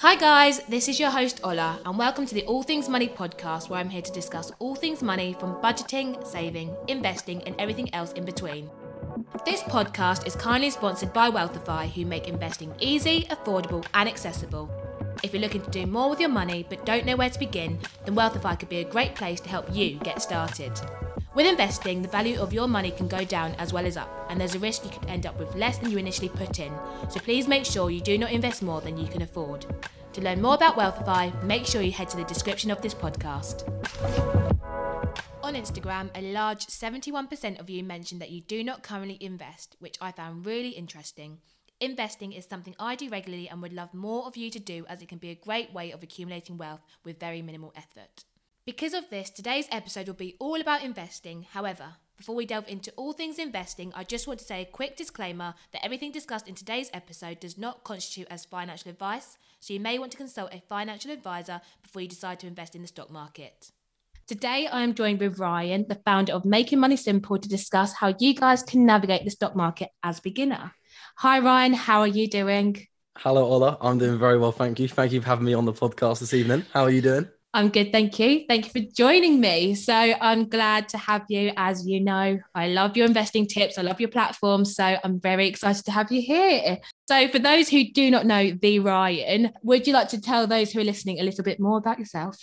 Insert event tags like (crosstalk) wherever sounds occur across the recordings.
Hi, guys, this is your host Ola, and welcome to the All Things Money podcast, where I'm here to discuss all things money from budgeting, saving, investing, and everything else in between. This podcast is kindly sponsored by Wealthify, who make investing easy, affordable, and accessible. If you're looking to do more with your money but don't know where to begin, then Wealthify could be a great place to help you get started. With investing, the value of your money can go down as well as up, and there's a risk you could end up with less than you initially put in. So please make sure you do not invest more than you can afford. To learn more about Wealthify, make sure you head to the description of this podcast. On Instagram, a large 71% of you mentioned that you do not currently invest, which I found really interesting. Investing is something I do regularly and would love more of you to do as it can be a great way of accumulating wealth with very minimal effort. Because of this, today's episode will be all about investing. However, before we delve into all things investing, I just want to say a quick disclaimer that everything discussed in today's episode does not constitute as financial advice, so you may want to consult a financial advisor before you decide to invest in the stock market. Today, I am joined with Ryan, the founder of Making Money Simple, to discuss how you guys can navigate the stock market as beginner. Hi, Ryan. How are you doing? Hello, Ola. I'm doing very well. Thank you. Thank you for having me on the podcast this evening. How are you doing? I'm good, thank you. Thank you for joining me. So I'm glad to have you. As you know, I love your investing tips. I love your platform. So I'm very excited to have you here. So for those who do not know the Ryan, would you like to tell those who are listening a little bit more about yourself?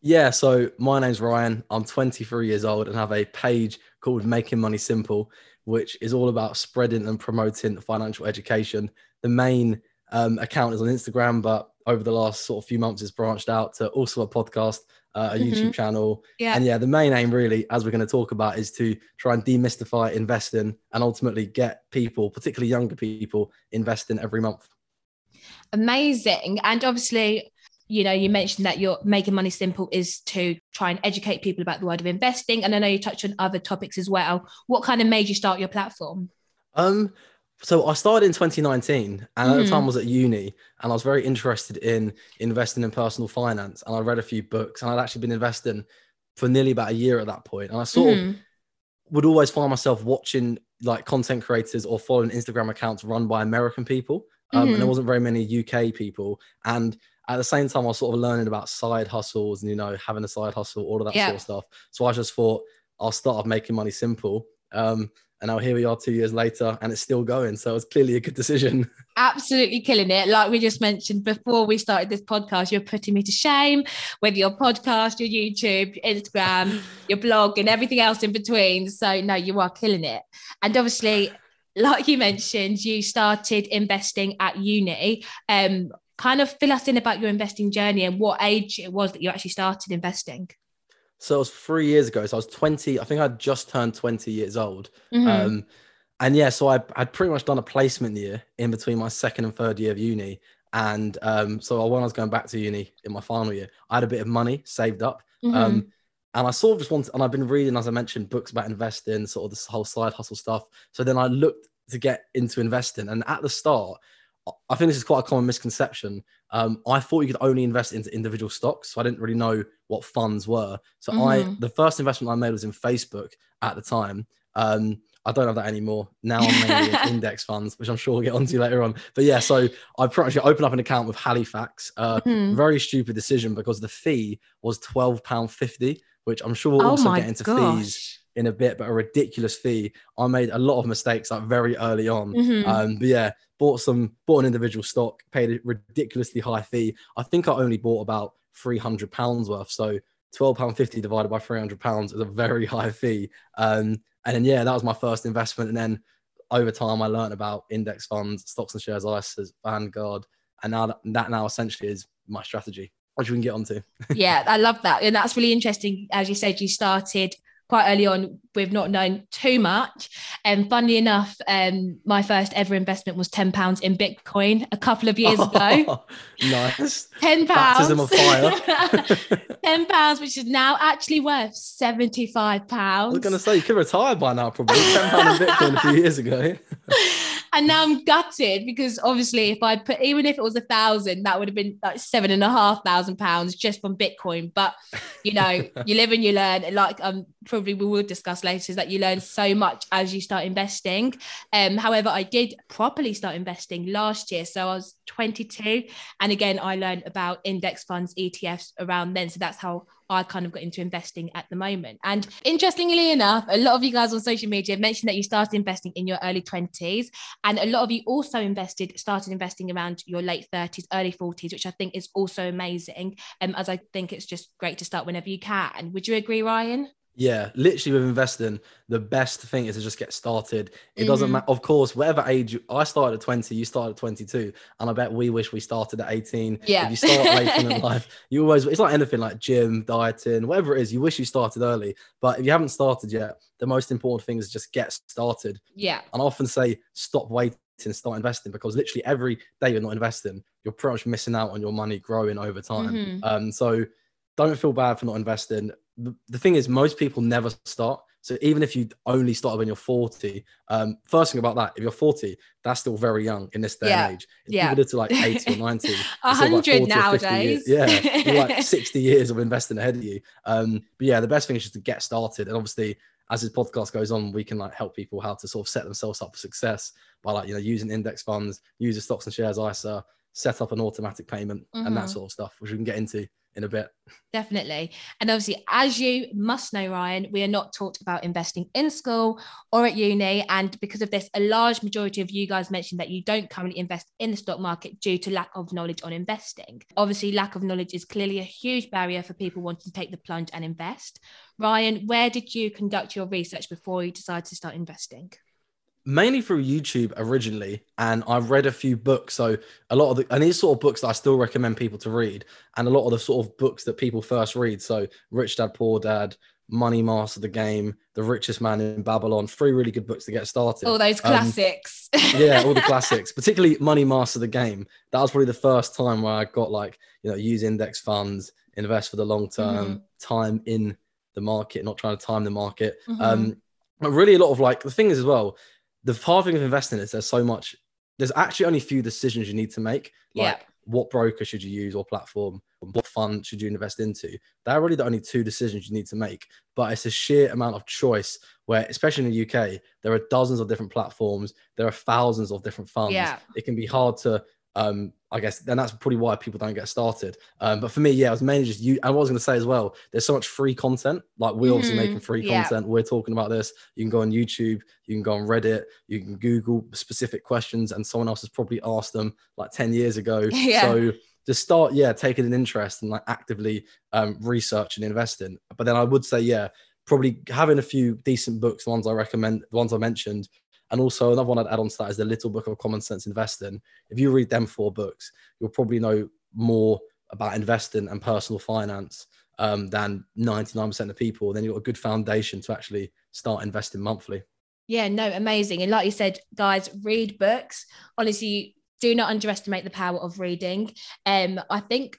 Yeah, so my name's Ryan. I'm 23 years old and have a page called Making Money Simple, which is all about spreading and promoting financial education. The main um, account is on Instagram, but over the last sort of few months it's branched out to also a podcast uh, a mm-hmm. youtube channel. Yeah. and yeah the main aim really as we're going to talk about is to try and demystify investing and ultimately get people particularly younger people investing every month. Amazing. And obviously you know you mentioned that you're making money simple is to try and educate people about the world of investing. And i know you touched on other topics as well. What kind of made you start your platform? Um so I started in 2019 and at the time I mm. was at uni and I was very interested in investing in personal finance and I read a few books and I'd actually been investing for nearly about a year at that point and I sort mm. of would always find myself watching like content creators or following Instagram accounts run by American people um, mm-hmm. and there mm-hmm. wasn't very many UK people and at the same time I was sort of learning about side hustles and you know having a side hustle all of that yeah. sort of stuff so I just thought I'll start off making money simple um, and now here we are two years later and it's still going. So it's clearly a good decision. (laughs) Absolutely killing it. Like we just mentioned before we started this podcast you're putting me to shame with your podcast your youtube instagram (laughs) your blog and everything else in between. So no you are killing it. And obviously like you mentioned you started investing at uni. Um kind of fill us in about your investing journey and what age it was that you actually started investing so it was three years ago. So I was 20, I think I'd just turned 20 years old. Mm-hmm. Um, and yeah, so I, I'd pretty much done a placement year in between my second and third year of uni. And um, so when I was going back to uni in my final year, I had a bit of money saved up. Mm-hmm. Um, and I sort of just wanted, and I've been reading, as I mentioned, books about investing, sort of this whole side hustle stuff. So then I looked to get into investing. And at the start, I think this is quite a common misconception. Um, I thought you could only invest into individual stocks, so I didn't really know what funds were. So mm-hmm. I, the first investment I made was in Facebook at the time. Um, I don't have that anymore. Now I'm mainly in (laughs) index funds, which I'm sure we'll get onto later on. But yeah, so I pretty much opened up an account with Halifax. Uh, mm-hmm. Very stupid decision because the fee was twelve pound fifty, which I'm sure we'll oh also get into gosh. fees in a bit, but a ridiculous fee. I made a lot of mistakes like very early on. Mm-hmm. Um, but yeah, bought some, bought an individual stock, paid a ridiculously high fee. I think I only bought about three hundred pounds worth. So twelve pound fifty divided by three hundred pounds is a very high fee. Um, and then yeah, that was my first investment. And then over time, I learned about index funds, stocks and shares, ISAs, Vanguard, and now that, that now essentially is my strategy which we can get onto. yeah, (laughs) I love that. And that's really interesting. As you said, you started quite early on with not knowing too much. And funnily enough, um, my first ever investment was ten pounds in Bitcoin a couple of years ago. (laughs) nice. Ten pounds. Baptism of fire. (laughs) ten pounds, which is now actually worth seventy-five pounds. I was going to say you could retire by now, probably ten pounds in Bitcoin a few years ago. (laughs) and now I'm gutted because obviously, if I'd put even if it was a thousand, that would have been like seven and a half thousand pounds just from Bitcoin. But you know, (laughs) you live and you learn. Like um, probably we will discuss later is that you learn so much as you start investing. Um, however, I did properly start investing last year. So I was 22. And again, I learned about index funds, ETFs around then. So that's how I kind of got into investing at the moment. And interestingly enough, a lot of you guys on social media mentioned that you started investing in your early 20s. And a lot of you also invested, started investing around your late 30s, early 40s, which I think is also amazing. Um, as I think it's just great to start whenever you can. Would you agree, Ryan? Yeah, literally with investing, the best thing is to just get started. It doesn't Mhm. matter, of course, whatever age you, I started at 20, you started at 22, and I bet we wish we started at 18. Yeah. If you start later in (laughs) life, you always, it's like anything like gym, dieting, whatever it is, you wish you started early. But if you haven't started yet, the most important thing is just get started. Yeah. And I often say, stop waiting, start investing because literally every day you're not investing, you're pretty much missing out on your money growing over time. Mhm. Um, so don't feel bad for not investing. The, the thing is, most people never start. So even if you only started when you're 40, um, first thing about that, if you're 40, that's still very young in this day Yeah. and age. If Yeah. did to like 80 or (laughs) 90, A it's sort of like hundred 40 or 50 years. nowadays. Yeah, (laughs) you're like 60 years of investing ahead of you. Um, but yeah, the best thing is just to get started. And obviously, as this podcast goes on, we can like help people how to sort of set themselves up for success by like you know using index funds, use the stocks and shares ISA, set up an automatic payment, and Mhm. that sort of stuff, which we can get into in a bit. Definitely. And obviously, as you must know, Ryan, we are not taught about investing in school or at uni. And because of this, a large majority of you guys mentioned that you don't currently invest in the stock market due to lack of knowledge on investing. Obviously, lack of knowledge is clearly a huge barrier for people wanting to take the plunge and invest. Ryan, where did you conduct your research before you decided to start investing? Mainly through YouTube originally, and I've read a few books. So a lot of the and these sort of books that I still recommend people to read, and a lot of the sort of books that people first read. So Rich Dad Poor Dad, Money Master the Game, The Richest Man in Babylon, three really good books to get started. All those Um, classics. (laughs) yeah, all the classics, particularly Money Master the Game. That was probably the first time where I got like, you know, use index funds, invest for the long term, Mhm. time in the market, not trying to time the market. Mhm. Um, but really a lot of like the thing is as well, the hard thing of investing is there's so much, there's actually only a few decisions you need to make. Like Yeah. what broker should you use or platform? What fund should you invest into? They're really the only two decisions you need to make. But it's a sheer amount of choice where, especially in the UK, there are dozens of different platforms. There are thousands of different funds. Yeah. It can be hard to, um, I guess, then that's probably why people don't get started. Um, but for me, yeah, it was mainly just you. I was going to say as well, there's so much free content. Like we're obviously Mhm. making free Yeah. content. We're talking about this. You can go on YouTube, you can go on Reddit, you can Google specific questions, and someone else has probably asked them like 10 years ago. (laughs) Yeah. So just start, yeah, taking an interest and like actively um, research and investing. But then I would say, yeah, probably having a few decent books, the ones I recommend, the ones I mentioned. And also another one I'd add on to that is the Little Book of Common Sense Investing. If you read them four books, you'll probably know more about investing and personal finance um, than 99% of people. Then you've got a good foundation to actually start investing monthly. Yeah, no, amazing. And like you said, guys, read books. Honestly, do not underestimate the power of reading. Um, I think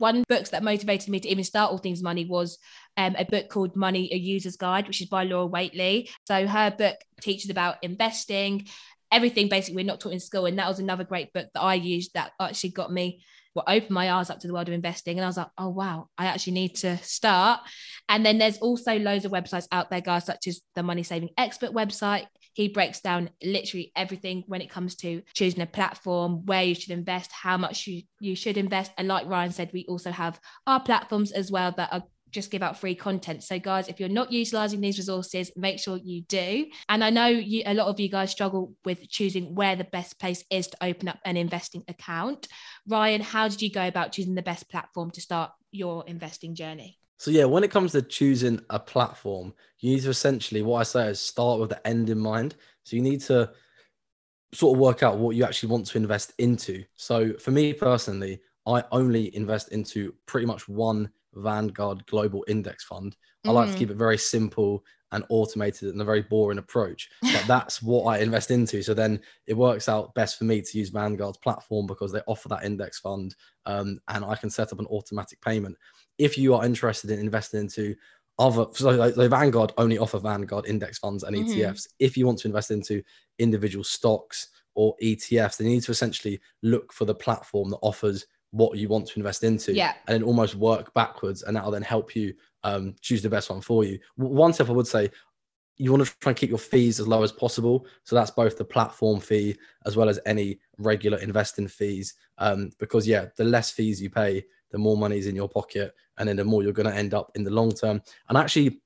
one books that motivated me to even start All Things Money was um, a book called Money: A User's Guide, which is by Laura Whateley. So her book teaches about investing, everything basically we're not taught in school, and that was another great book that I used that actually got me what opened my eyes up to the world of investing. And i was like oh wow i actually need to start. And then there's also loads of websites out there guys such as the money saving expert website he breaks down literally everything when it comes to choosing a platform where you should invest how much you, you should invest and like ryan said we also have our platforms as well that are just give out free content. So, guys, if you're not utilizing these resources, make sure you do. And I know you, a lot of you guys struggle with choosing where the best place is to open up an investing account. Ryan, how did you go about choosing the best platform to start your investing journey? So yeah, when it comes to choosing a platform, you need to essentially what I say is start with the end in mind. So you need to sort of work out what you actually want to invest into. So for me personally, I only invest into pretty much one Vanguard Global Index Fund. I like to Mhm. keep it very simple and automated and a very boring approach. But that's what I invest into. So then it works out best for me to use Vanguard's platform because they offer that index fund um, and I can set up an automatic payment. If you are interested in investing into other, so like, Vanguard only offer Vanguard index funds and. ETFs. If you want to invest into individual stocks or ETFs, they need to essentially look for the platform that offers what you want to invest into Yeah. and then almost work backwards and that'll then help you um, choose the best one for you. One step i would say you want to try and keep your fees as low as possible. So that's both the platform fee as well as any regular investing fees um, because yeah the less fees you pay the more money is in your pocket and then the more you're going to end up in the long term. And I actually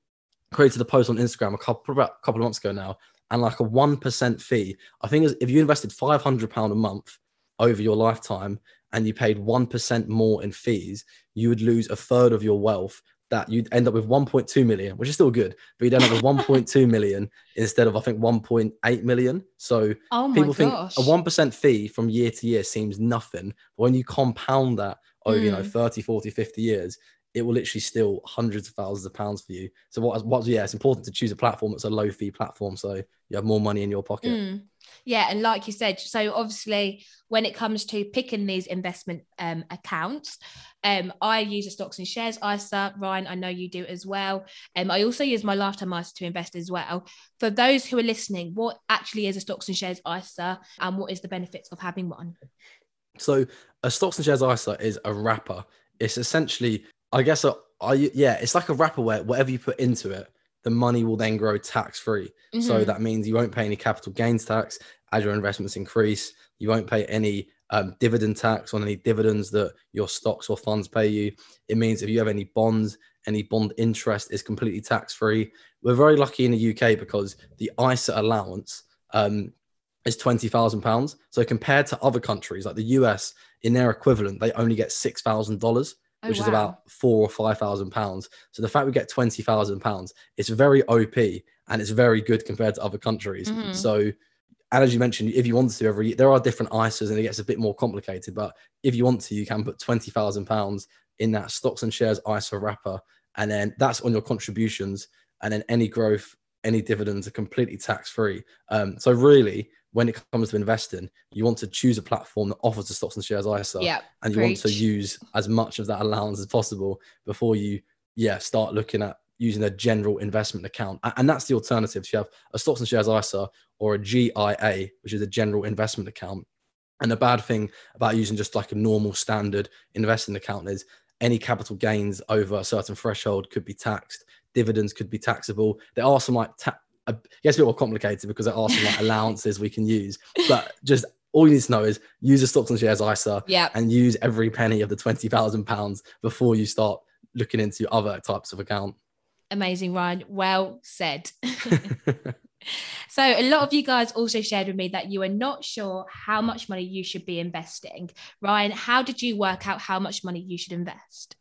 created a post on instagram a couple about a couple of months ago now and like a 1% fee. I think if you invested 500 pound a month over your lifetime and you paid 1% more in fees, you would lose a third of your wealth that you'd end up with 1.2 million, which is still good, but you'd end up with (laughs) 1.2 million instead of, I think, 1.8 million. So Oh people think gosh. a 1% fee from year to year seems nothing. But when you compound that over, you know, Mm. 30, 40, 50 years, it will literally steal hundreds of thousands of pounds for you. So what, what yeah, it's important to choose a platform that's a low fee platform. So you have more money in your pocket. Mm. Yeah, and like you said, so obviously when it comes to picking these investment um, accounts, um, I use a stocks and shares ISA. Ryan, I know you do as well. Um, I also use my lifetime ISA to invest as well. For those who are listening, what actually is a stocks and shares ISA, and what is the benefits of having one? So a stocks and shares ISA is a wrapper. It's essentially, I guess, a, are you, yeah, it's like a wrapper where whatever you put into it, the money will then grow tax free. So Mhm. that means you won't pay any capital gains tax as your investments increase. You won't pay any um, dividend tax on any dividends that your stocks or funds pay you. It means if you have any bonds, any bond interest is completely tax free. We're very lucky in the UK because the ISA allowance um, is twenty thousand pounds. So compared to other countries like the US, in their equivalent, they only get six thousand dollars, Oh, which is wow. about four or five thousand pounds. So the fact we get twenty thousand pounds, it's very OP and it's very good compared to other countries. Mhm. So, and as you mentioned, if you want to every there are different ISAs and it gets a bit more complicated. But if you want to, you can put twenty thousand pounds in that stocks and shares ISA wrapper, and then that's on your contributions, and then any growth, any dividends are completely tax free. Um, so really, when it comes to investing, you want to choose a platform that offers the stocks and shares ISA, yeah, and you want to use as much of that allowance as possible before you, yeah, start looking at using a general investment account. And that's the alternative. You have a stocks and shares ISA or a GIA, which is a general investment account. And the bad thing about using just like a normal standard investing account is any capital gains over a certain threshold could be taxed. Dividends could be taxable. There are some like ta- it gets a bit more complicated because there are some like allowances we can use. But just all you need to know is use a stocks and shares ISA yeah. and use every penny of the twenty thousand pounds before you start looking into other types of account. Amazing, Ryan. Well said. (laughs) (laughs) So, a lot of you guys also shared with me that you are not sure how much money you should be investing. Ryan, how did you work out how much money you should invest?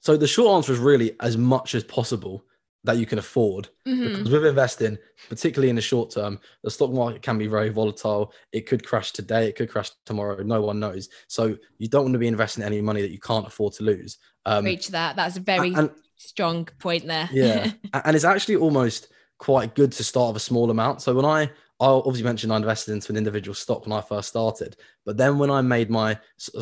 so the short answer is really as much as possible that you can afford. Mhm. Because with investing, particularly in the short term, the stock market can be very volatile. It could crash today, it could crash tomorrow. No one knows. So you don't want to be investing any money that you can't afford to lose. Um, Reach that. That's a very and strong point there. yeah, (laughs) and it's actually almost quite good to start with a small amount. So when I, I obviously mentioned I invested into an individual stock when I first started, but then when I made my,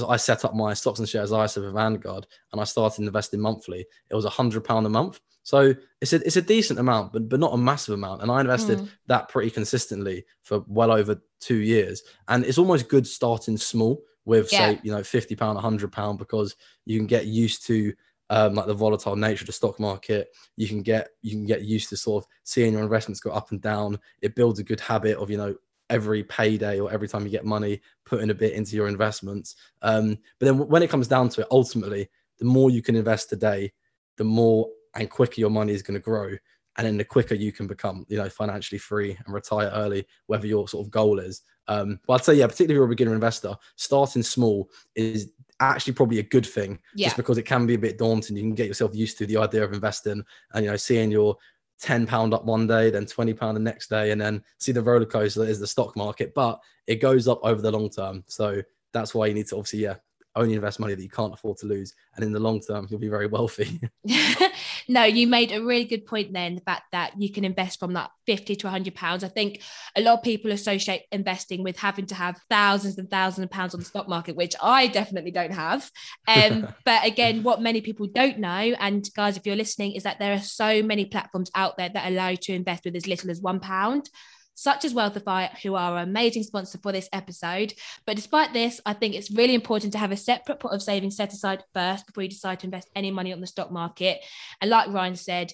I set up my stocks and shares ISA with Vanguard and I started investing monthly. It was a hundred pound a month. So it's a it's a decent amount, but but not a massive amount. And I invested Mm. that pretty consistently for well over two years. And it's almost good starting small with Yeah. say you know fifty pound, hundred pound because you can get used to um, like the volatile nature of the stock market. You can get you can get used to sort of seeing your investments go up and down. It builds a good habit of you know every payday or every time you get money, putting a bit into your investments. Um, but then when it comes down to it, ultimately, the more you can invest today, the more and quicker your money is going to grow. And then the quicker you can become, you know, financially free and retire early, whatever your sort of goal is. Um, but I'd say, yeah, particularly if you're a beginner investor, starting small is actually probably a good thing Yeah. just because it can be a bit daunting. You can get yourself used to the idea of investing and, you know, seeing your 10 pound up one day, then 20 pound the next day, and then see the roller coaster that is the stock market. But it goes up over the long term. So that's why you need to obviously, yeah, only invest money that you can't afford to lose. And in the long term, you'll be very wealthy. (laughs) (laughs) no, you made a really good point there in the fact that you can invest from that 50 to 100 pounds. I think a lot of people associate investing with having to have thousands and thousands of pounds on the stock market, which I definitely don't have. Um, (laughs) but again, what many people don't know, and guys, if you're listening, is that there are so many platforms out there that allow you to invest with as little as one pound. Such as Wealthify, who are an amazing sponsor for this episode. But despite this, I think it's really important to have a separate pot of savings set aside first before you decide to invest any money on the stock market. And like Ryan said,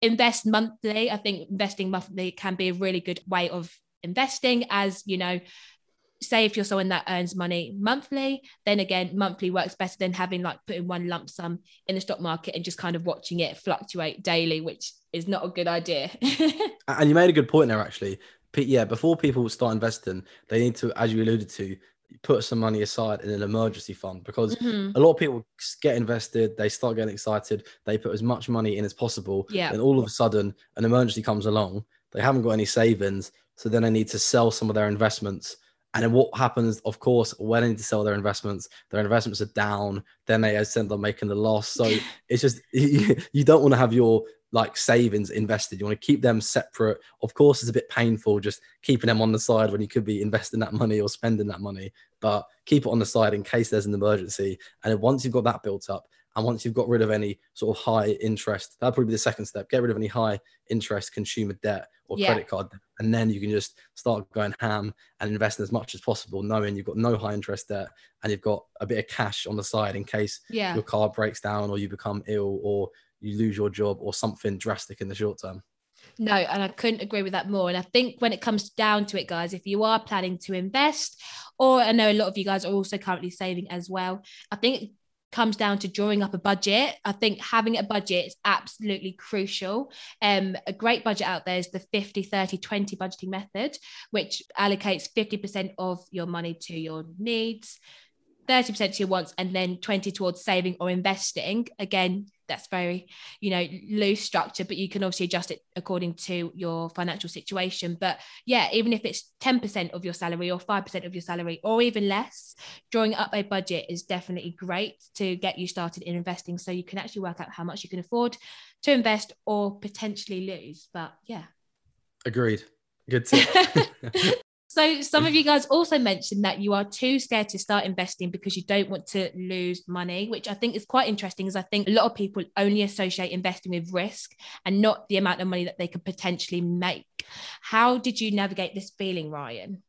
invest monthly. I think investing monthly can be a really good way of investing as you know say if you're someone that earns money monthly, then again, monthly works better than having like putting one lump sum in the stock market and just kind of watching it fluctuate daily, which is not a good idea. (laughs) and you made a good point there, actually. Yeah, before people start investing, they need to, as you alluded to, put some money aside in an emergency fund because mm-hmm. a lot of people get invested, they start getting excited, they put as much money in as possible, yeah. and all of a sudden an emergency comes along, they haven't got any savings, so then they need to sell some of their investments and then what happens, of course, when they need to sell their investments, their investments are down, then they end up making the loss. So (laughs) it's just (laughs) you, you don't want to have your like savings invested. You want to keep them separate. Of course, it's a bit painful just keeping them on the side when you could be investing that money or spending that money, but keep it on the side in case there's an emergency. And once you've got that built up, and once you've got rid of any sort of high interest, that'll probably be the second step. Get rid of any high interest consumer debt or yeah. credit card, and then you can just start going ham and investing as much as possible, knowing you've got no high interest debt and you've got a bit of cash on the side in case yeah. your car breaks down or you become ill or you lose your job or something drastic in the short term. No, and I couldn't agree with that more. And I think when it comes down to it, guys, if you are planning to invest, or I know a lot of you guys are also currently saving as well, I think comes down to drawing up a budget. I think having a budget is absolutely crucial. Um, a great budget out there is the 50, 30, 20 budgeting method, which allocates 50% of your money to your needs, 30% to your wants, and then 20 towards saving or investing. Again, that's very you know loose structure but you can obviously adjust it according to your financial situation. But yeah even if it's 10% of your salary or 5% of your salary or even less drawing up a budget is definitely great to get you started in investing so you can actually work out how much you can afford to invest or potentially lose. But yeah. Agreed. Good tip (laughs) So some of mm-hmm. you guys also mentioned that you are too scared to start investing because you don't want to lose money, which I think is quite interesting because I think a lot of people only associate investing with risk and not the amount of money that they could potentially make. How did you navigate this feeling, Ryan?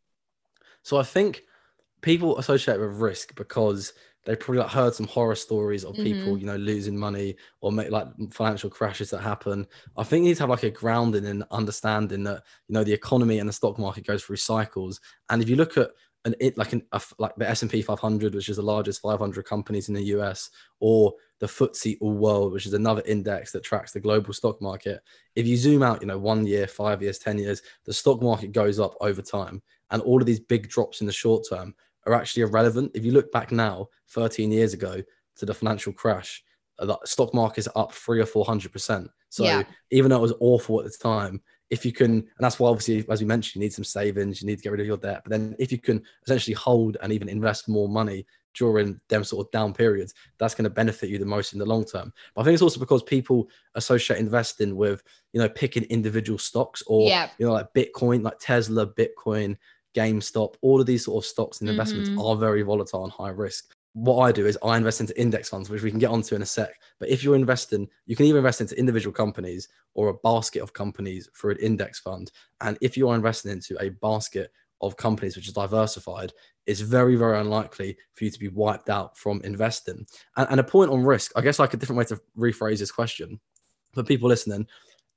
So I think people associate with risk because they probably like heard some horror stories of people, mm-hmm. you know, losing money or make like financial crashes that happen. I think you need to have like a grounding in understanding that you know the economy and the stock market goes through cycles. And if you look at an it like an a, like the S and P 500, which is the largest 500 companies in the US, or the FTSE All World, which is another index that tracks the global stock market. If you zoom out, you know, one year, five years, ten years, the stock market goes up over time, and all of these big drops in the short term are actually irrelevant. If you look back now, 13 years ago to the financial crash, the stock market's up three or four hundred percent. So yeah. even though it was awful at the time, if you can, and that's why obviously, as we mentioned, you need some savings, you need to get rid of your debt. But then if you can essentially hold and even invest more money during them sort of down periods, that's going to benefit you the most in the long term. But I think it's also because people associate investing with, you know, picking individual stocks or, yeah. you know, like Bitcoin, like Tesla, Bitcoin, GameStop, all of these sort of stocks and investments mm-hmm. are very volatile and high risk. What I do is I invest into index funds, which we can get onto in a sec. But if you're investing, you can either invest into individual companies or a basket of companies for an index fund. And if you are investing into a basket of companies which is diversified, it's very, very unlikely for you to be wiped out from investing. And, and a point on risk, I guess like a different way to rephrase this question for people listening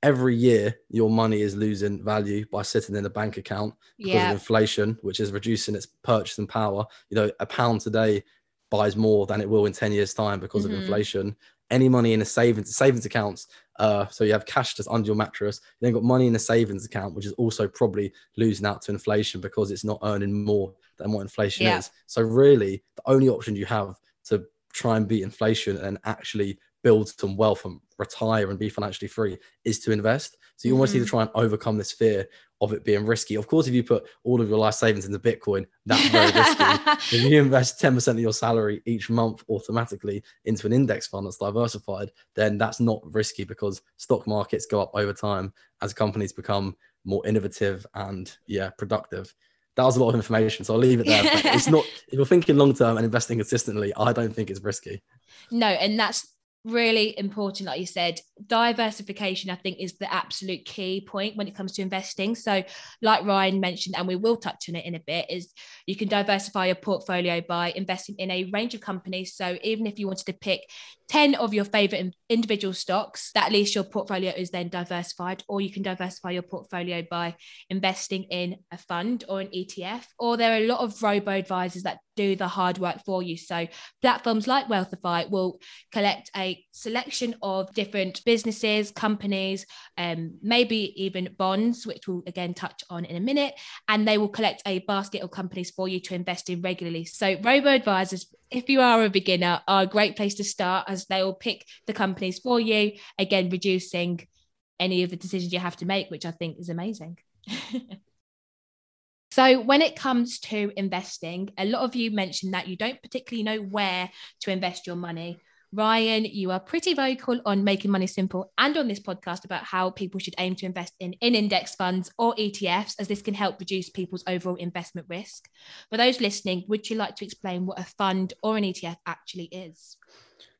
every year your money is losing value by sitting in a bank account because yeah. of inflation, which is reducing its purchasing power. You know, a pound today buys more than it will in 10 years' time because mm-hmm. of inflation. Any money in a savings savings accounts, uh, so you have cash just under your mattress. You then got money in a savings account, which is also probably losing out to inflation because it's not earning more than what inflation yeah. is. So really, the only option you have to try and beat inflation and actually build some wealth and retire and be financially free is to invest. So you almost mm-hmm. need to mm-hmm. try and overcome this fear of it being risky. Of course, if you put all of your life savings into Bitcoin, that's very risky. (laughs) if you invest 10% of your salary each month automatically into an index fund that's diversified, then that's not risky because stock markets go up over time as companies become more innovative and yeah, productive. That was a lot of information, so I'll leave it there. it's not (laughs) if you're thinking long term and investing consistently, I don't think it's risky. No, and that's really important, like you said, diversification, I think, is the absolute key point when it comes to investing. So, like Ryan mentioned, and we will touch on it in a bit, is you can diversify your portfolio by investing in a range of companies. So, even if you wanted to pick 10 of your favorite individual stocks, at least your portfolio is then diversified, or you can diversify your portfolio by investing in a fund or an ETF, or there are a lot of robo advisors that do the hard work for you. So, platforms like Wealthify will collect a selection of different businesses, companies, um, maybe even bonds, which we'll again touch on in a minute, and they will collect a basket of companies for you to invest in regularly. So, robo advisors if you are a beginner, are a great place to start as they will pick the companies for you, again, reducing any of the decisions you have to make, which I think is amazing. (laughs) so, when it comes to investing, a lot of you mentioned that you don't particularly know where to invest your money. Ryan, you are pretty vocal on making money simple and on this podcast about how people should aim to invest in, in index funds or ETFs, as this can help reduce people's overall investment risk. For those listening, would you like to explain what a fund or an ETF actually is?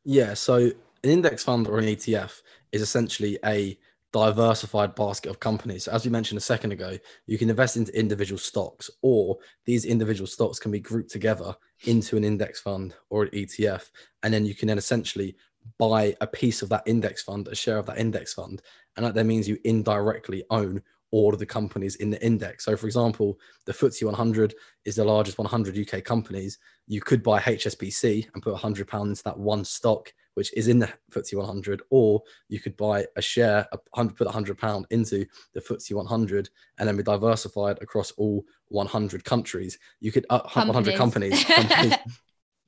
Yeah, so an index fund or an ETF is essentially a diversified basket of companies. So as we mentioned a second ago, you can invest into individual stocks, or these individual stocks can be grouped together into an index fund or an ETF. And then you can then essentially buy a piece of that index fund, a share of that index fund. And that then means you indirectly own all of the companies in the index. So, for example, the FTSE 100 is the largest 100 UK companies. You could buy HSBC and put 100 pounds into that one stock which is in the FTSE 100, or you could buy a share, a hundred, put a hundred pound into the FTSE 100, and then be diversified across all 100 countries. You could uh, 100 companies. (laughs) companies.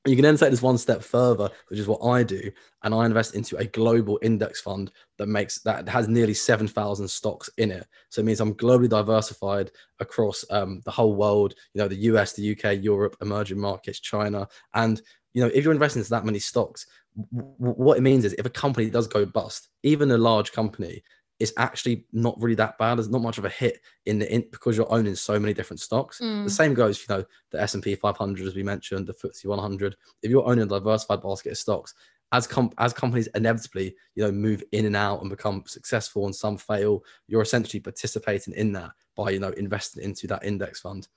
you can then take this one step further, which is what I do, and I invest into a global index fund that makes that has nearly 7,000 stocks in it. So it means I'm globally diversified across um, the whole world. You know, the US, the UK, Europe, emerging markets, China, and you know, if you're investing into that many stocks, what it means is if a company does go bust, even a large company, it's actually not really that bad. There's not much of a hit in the in, because you're owning so many different stocks. Mm. The same goes, you know, the S and P 500 as we mentioned, the FTSE 100. If you're owning a diversified basket of stocks, as com- as companies inevitably, you know, move in and out and become successful and some fail, you're essentially participating in that by you know investing into that index fund.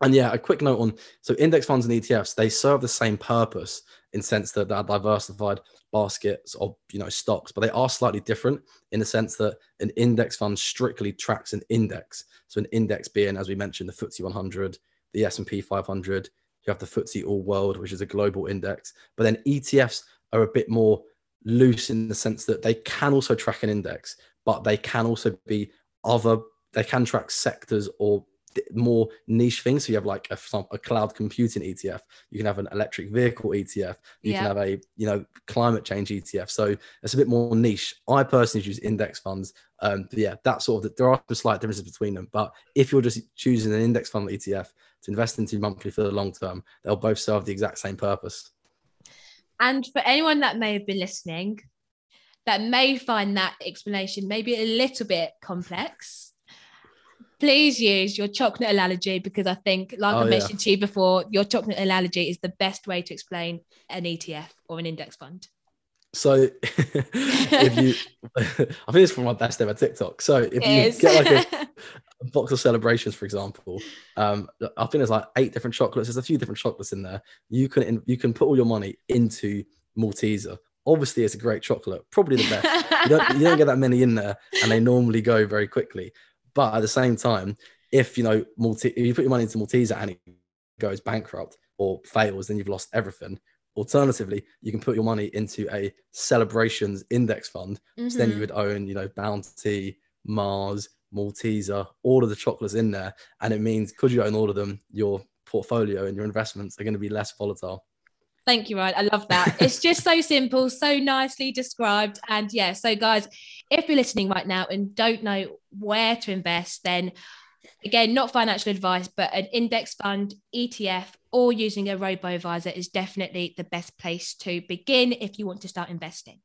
And yeah, a quick note on so index funds and ETFs, they serve the same purpose in sense that they're diversified baskets of you know stocks, but they are slightly different in the sense that an index fund strictly tracks an index. So an index being, as we mentioned, the FTSE 100, the S&P 500. You have the FTSE All World, which is a global index. But then ETFs are a bit more loose in the sense that they can also track an index, but they can also be other. They can track sectors or more niche things. So you have like a, a, cloud computing ETF. You can have an electric vehicle ETF. You yeah. can have a you know climate change ETF. So it's a bit more niche. I personally use index funds. Um, yeah, that sort of there are some slight differences between them. But if you're just choosing an index fund ETF to invest into monthly for the long term, they'll both serve the exact same purpose. And for anyone that may have been listening, that may find that explanation maybe a little bit complex please use your chocolate allergy because I think, like oh, I mentioned yeah. to you before, your chocolate allergy is the best way to explain an ETF or an index fund. So, (laughs) if you, (laughs) I think it's from my best ever TikTok. So, if it you is. get like a, (laughs) a, box of celebrations, for example, um, I think there's like eight different chocolates. There's a few different chocolates in there. You can you can put all your money into Malteser. Obviously, it's a great chocolate, probably the best. you, don't, you don't get that many in there, and they normally go very quickly. But at the same time, if you know, multi, if you put your money into Malteser and it goes bankrupt or fails, then you've lost everything. Alternatively, you can put your money into a celebrations index fund. Mm-hmm. So then you mm-hmm. would own, you know, Bounty, Mars, Malteser, all of the chocolates in there. And it means could you own all of them, your portfolio and your investments are going to be less volatile. Thank you, Ryan. I love that. it's just so simple, so nicely described. And yeah, so guys, if you're listening right now and don't know where to invest, then again, not financial advice, but an index fund, ETF, or using a robo advisor is definitely the best place to begin if you want to start investing.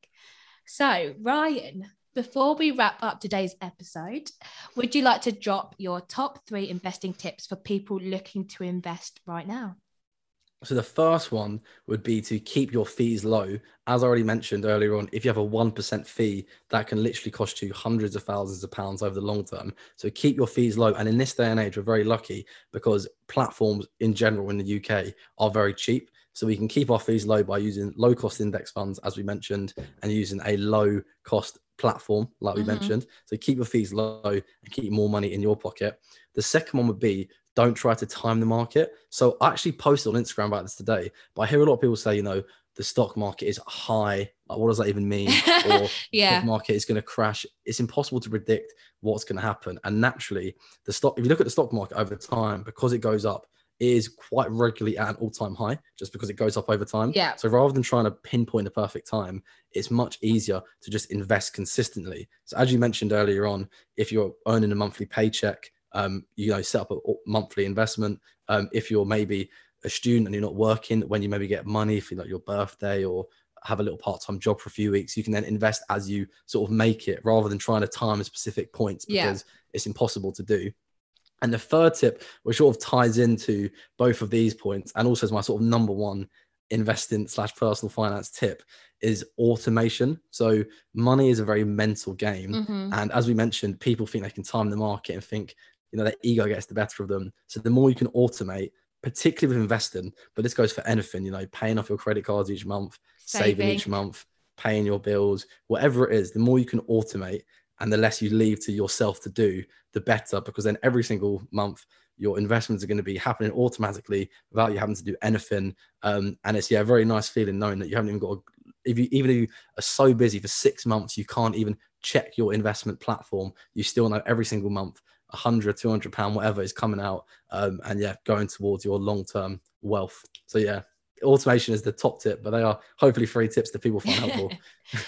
So, Ryan, before we wrap up today's episode, would you like to drop your top three investing tips for people looking to invest right now? So the first one would be to keep your fees low. As I already mentioned earlier on, if you have a 1% fee, that can literally cost you hundreds of thousands of pounds over the long term. So keep your fees low. And in this day and age, we're very lucky because platforms in general in the UK are very cheap. So we can keep our fees low by using low cost index funds, as we mentioned, and using a low cost platform, like we mm-hmm. mentioned. So keep your fees low and keep more money in your pocket. The second one would be don't try to time the market. So I actually posted on Instagram about this today, but I hear a lot of people say, you know, the stock market is high. Like, what does that even mean? (laughs) Or yeah, the market is going to crash. It's impossible to predict what's going to happen. And naturally, the stock, if you look at the stock market over time, because it goes up, is quite regularly at an all-time high just because it goes up over time. Yeah. So rather than trying to pinpoint the perfect time, it's much easier to just invest consistently. So as you mentioned earlier on, if you're earning a monthly paycheck, um, you know, set up a monthly investment. Um, if you're maybe a student and you're not working, when you maybe get money for like your birthday or have a little part-time job for a few weeks, you can then invest as you sort of make it rather than trying to time a specific points because yeah. it's impossible to do. And the third tip, which sort of ties into both of these points, and also is my sort of number one investing slash personal finance tip, is automation. So money is a very mental game, mm-hmm. and as we mentioned, people think they can time the market and think you know their ego gets the better of them. So the more you can automate, particularly with investing, but this goes for anything, you know, paying off your credit cards each month, saving, saving each month, paying your bills, whatever it is, the more you can automate and the less you leave to yourself to do, the better. Because then every single month, your investments are going to be happening automatically without you having to do anything. Um, and it's yeah, a very nice feeling knowing that you haven't even got. A, if you even if you are so busy for six months, you can't even check your investment platform. You still know every single month 100 200 pound whatever is coming out um, and yeah going towards your long-term wealth so yeah automation is the top tip but they are hopefully three tips that people find helpful (laughs)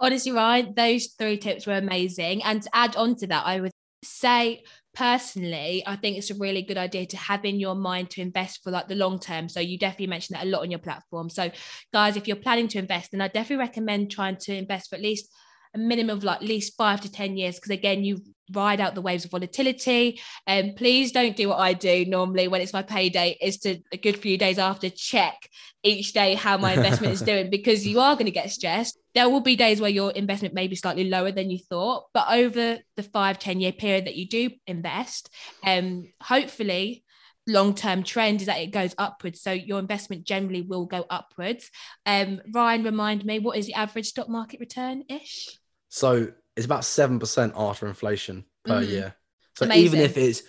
honestly, Ryan, those three tips were amazing. And to add on to that, I would say personally, I think it's a really good idea to have in your mind to invest for like the long term. So you definitely mentioned that a lot on your platform. So guys, if you're planning to invest, then I definitely recommend trying to invest for at least a minimum of like at least five to 10 years. Because again, you ride out the waves of volatility. And um, please don't do what I do normally when it's my payday, is to a good few days after check each day how my investment is (laughs) doing because you are going to get stressed. There will be days where your investment may be slightly lower than you thought, but over the five ten year period that you do invest, um, hopefully long-term trend is that it goes upwards so your investment generally will go upwards um ryan remind me what is the average stock market return ish so it's about 7% after inflation per mm-hmm. year. So Amazing. even if it's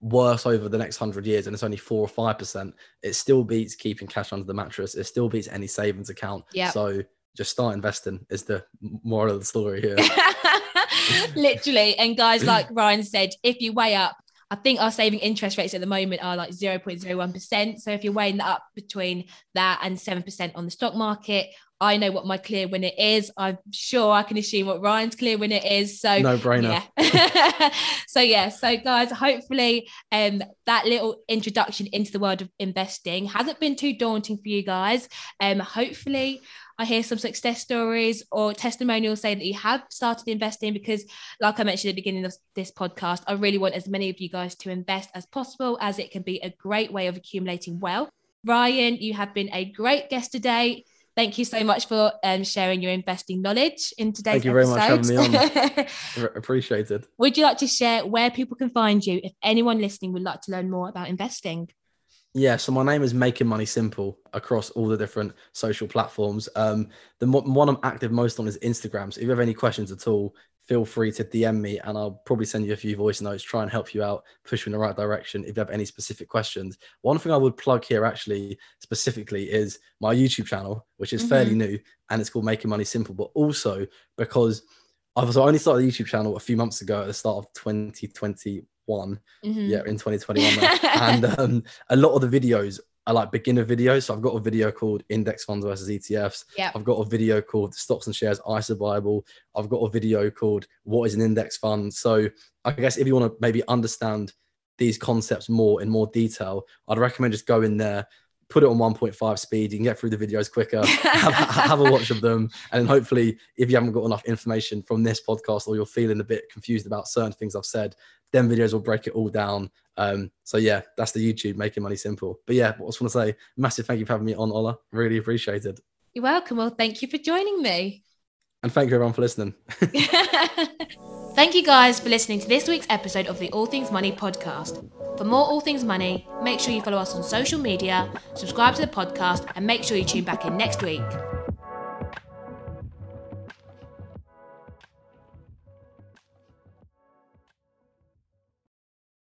worse over the next 100 years and it's only 4 or 5%, it still beats keeping cash under the mattress. It still beats any savings account. Yeah. So just start investing is the moral of the story here. (laughs) Literally. And guys, (clears throat) like Ryan said, if you weigh up I think our saving interest rates at the moment are like 0.01%. So if you're weighing that up between that and 7% on the stock market, I know what my clear winner is. I'm sure I can assume what Ryan's clear winner is. So no brainer. Yeah. (laughs) so yeah. So guys, hopefully um that little introduction into the world of investing hasn't been too daunting for you guys. Um hopefully I hear some success stories or testimonials say that you have started investing because, like I mentioned at the beginning of this podcast, I really want as many of you guys to invest as possible as it can be a great way of accumulating wealth. Ryan, you have been a great guest today. Thank you so much for um, sharing your investing knowledge in today's episode. Thank you very much for having me on. Appreciated. (laughs) Would you like to share where people can find you if anyone listening would like to learn more about investing? Yeah, so my name is Making Money Simple across all the different social platforms. Um, the one I'm active most on is Instagram. So if you have any questions at all, feel free to DM me and I'll probably send you a few voice notes, try and help you out, push you in the right direction if you have any specific questions. One thing I would plug here actually specifically is my YouTube channel, which is mm-hmm. fairly new and it's called Making Money Simple, but also because I've only started a YouTube channel a few months ago at the start of 2021. mm-hmm. yeah in 2021 (laughs) and um, a lot of the videos are like beginner videos so i've got a video called index funds versus etfs yeah i've got a video called stocks and shares isa bible i've got a video called what is an index fund? So i guess if you want to maybe understand these concepts more in more detail i'd recommend just go in there put it on 1.5 speed. You can get through the videos quicker, (laughs) have, have, a watch of them. And hopefully, if you haven't got enough information from this podcast or you're feeling a bit confused about certain things I've said, then videos will break it all down. Um, so yeah, that's the YouTube making money simple. But yeah, I just want to say massive thank you for having me on, Ola. Really appreciated. You're welcome. Well, thank you for joining me. And thank you everyone for listening. (laughs) thank you guys for listening to this week's episode of the All Things Money podcast. For more All Things Money, make sure you follow us on social media, subscribe to the podcast, and make sure you tune back in next week.